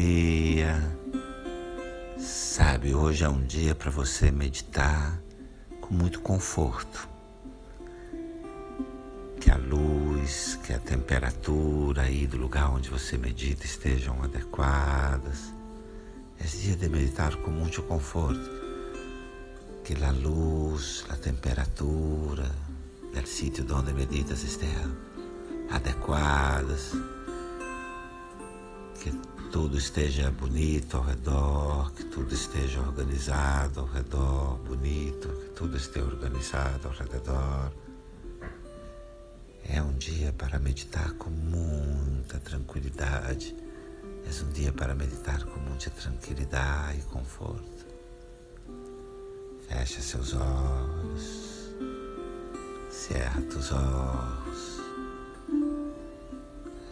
dia. Sabe, hoje é um dia para você meditar com muito conforto. Que a luz, que a temperatura aí do lugar onde você medita estejam adequadas. É dia de meditar com muito conforto. Que a luz, a temperatura do sítio onde meditas estejam adequadas que tudo esteja bonito ao redor, que tudo esteja organizado ao redor, bonito, que tudo esteja organizado ao redor. É um dia para meditar com muita tranquilidade. É um dia para meditar com muita tranquilidade e conforto. Fecha seus olhos, cerra os olhos,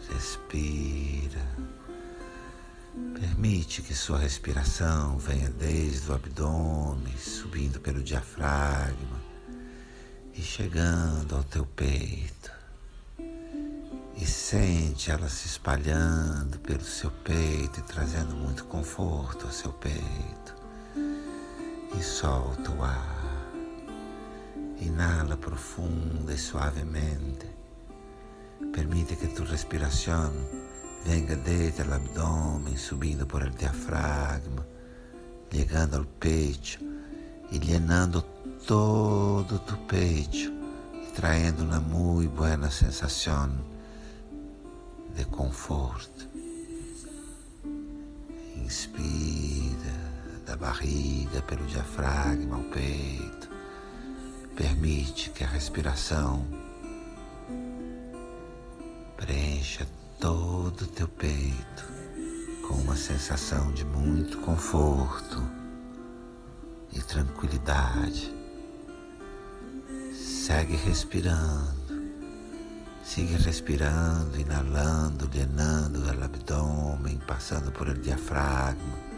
respira. Permite que sua respiração venha desde o abdômen, subindo pelo diafragma e chegando ao teu peito. E sente ela se espalhando pelo seu peito e trazendo muito conforto ao seu peito. E solta o ar. Inala profunda e suavemente. Permite que tu respiração venga desde o abdômen, subindo por el diafragma, chegando ao peito e llenando todo tu peito traindo uma muito boa sensação de conforto. Inspira da barriga pelo diafragma ao peito. Permite que a respiração preencha todo o teu peito com uma sensação de muito conforto e tranquilidade. Segue respirando, siga respirando, inalando, llenando o abdômen, passando por el diafragma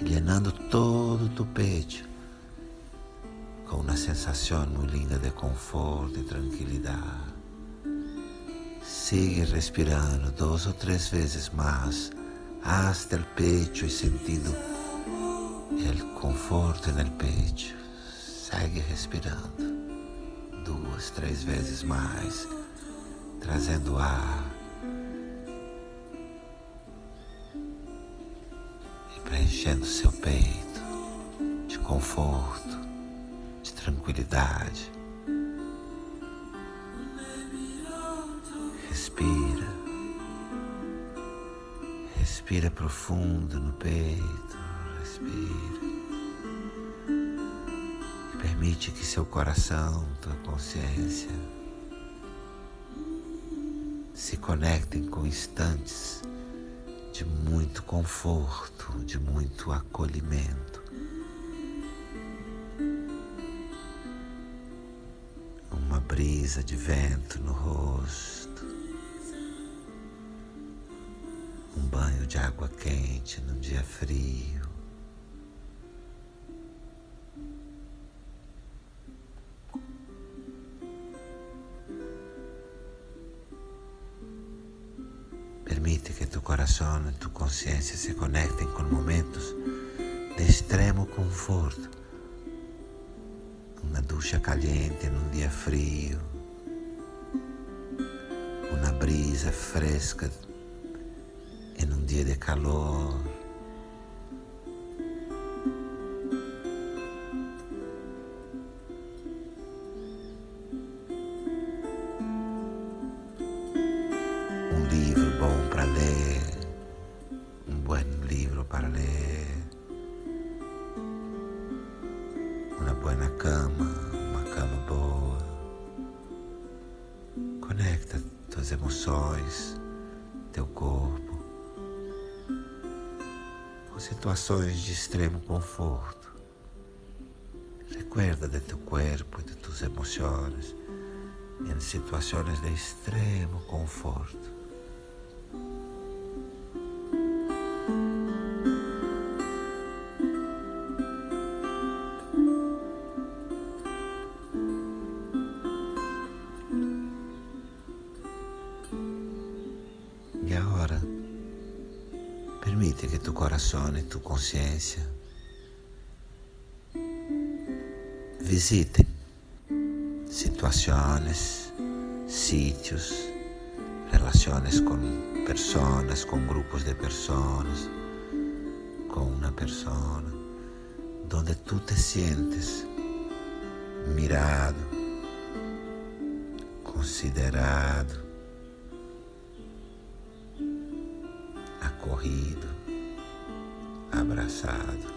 llenando todo o teu peito com uma sensação muito linda de conforto e tranquilidade. Sigue respirando dos ou três vezes mais hasta el pecho e sentindo o conforto no pecho. Segue respirando duas, três vezes mais, trazendo ar e preenchendo seu peito de conforto, de tranquilidade. Respira profundo no peito. Respira. E permite que seu coração, tua consciência se conectem com instantes de muito conforto, de muito acolhimento. Uma brisa de vento no rosto. Um banho de água quente num dia frio. Permite que tu coração e tu consciência se conectem com momentos de extremo conforto. Uma ducha caliente num dia frio, uma brisa fresca em um dia de calor. Um livro bom para ler, um bom livro para ler, uma boa cama, uma cama boa. Conecta tuas emoções, situações de extremo conforto. Recuerda de teu corpo e de tus emoções em situações de extremo conforto. Coração e tu consciência. Visitem situações, sítios, relações com pessoas, com grupos de pessoas, com uma pessoa, onde tu te sientes mirado, considerado, acorrido, abraçado.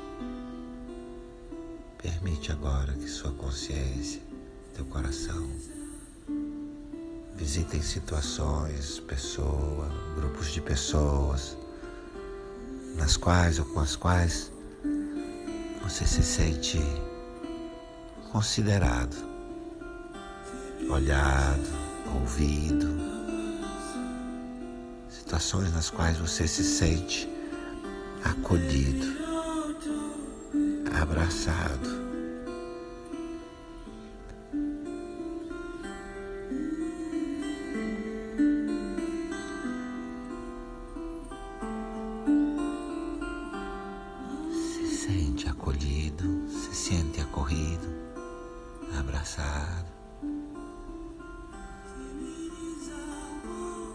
Permite agora que sua consciência, teu coração, visitem situações, pessoas, grupos de pessoas, nas quais ou com as quais você se sente considerado, olhado, ouvido, situações nas quais você se sente acolhido, abraçado. Se sente acolhido, se sente acorrido, abraçado.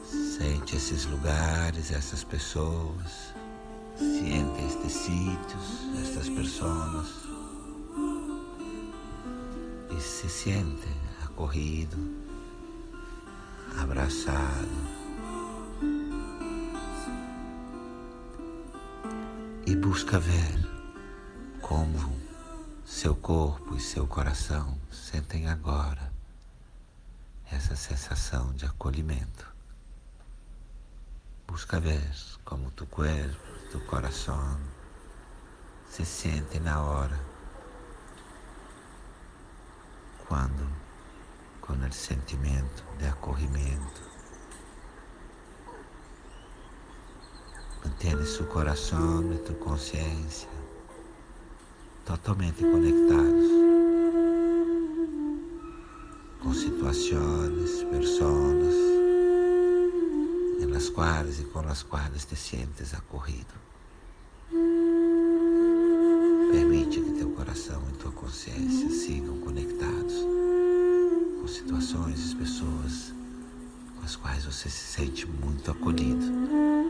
Sente esses lugares, essas pessoas. Siente estes sítios, estas pessoas. E se siente acorrido, abraçado. E busca ver como seu corpo e seu coração sentem agora essa sensação de acolhimento. Busca ver como tu corpo, tu coração. Se sente na hora. Quando com o sentimento de acolhimento mantém seu coração e tu consciência totalmente conectados com situações, pessoas nas quais e com as quais te sientes acorrido. Permite que teu coração e tua consciência sigam conectados com situações e pessoas com as quais você se sente muito acolhido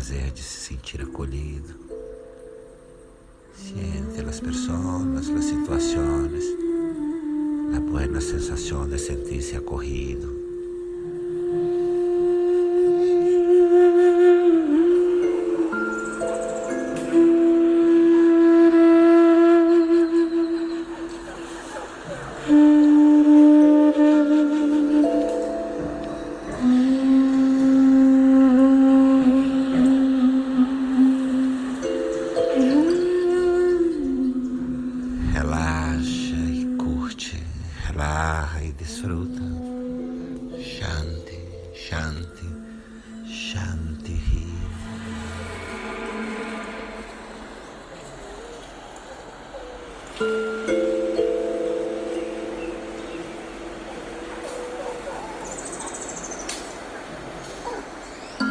prazer de se sentir acolhido. Siente as pessoas, as situações, a boa sensação de sentir-se acolhido. Shanti, Shanti.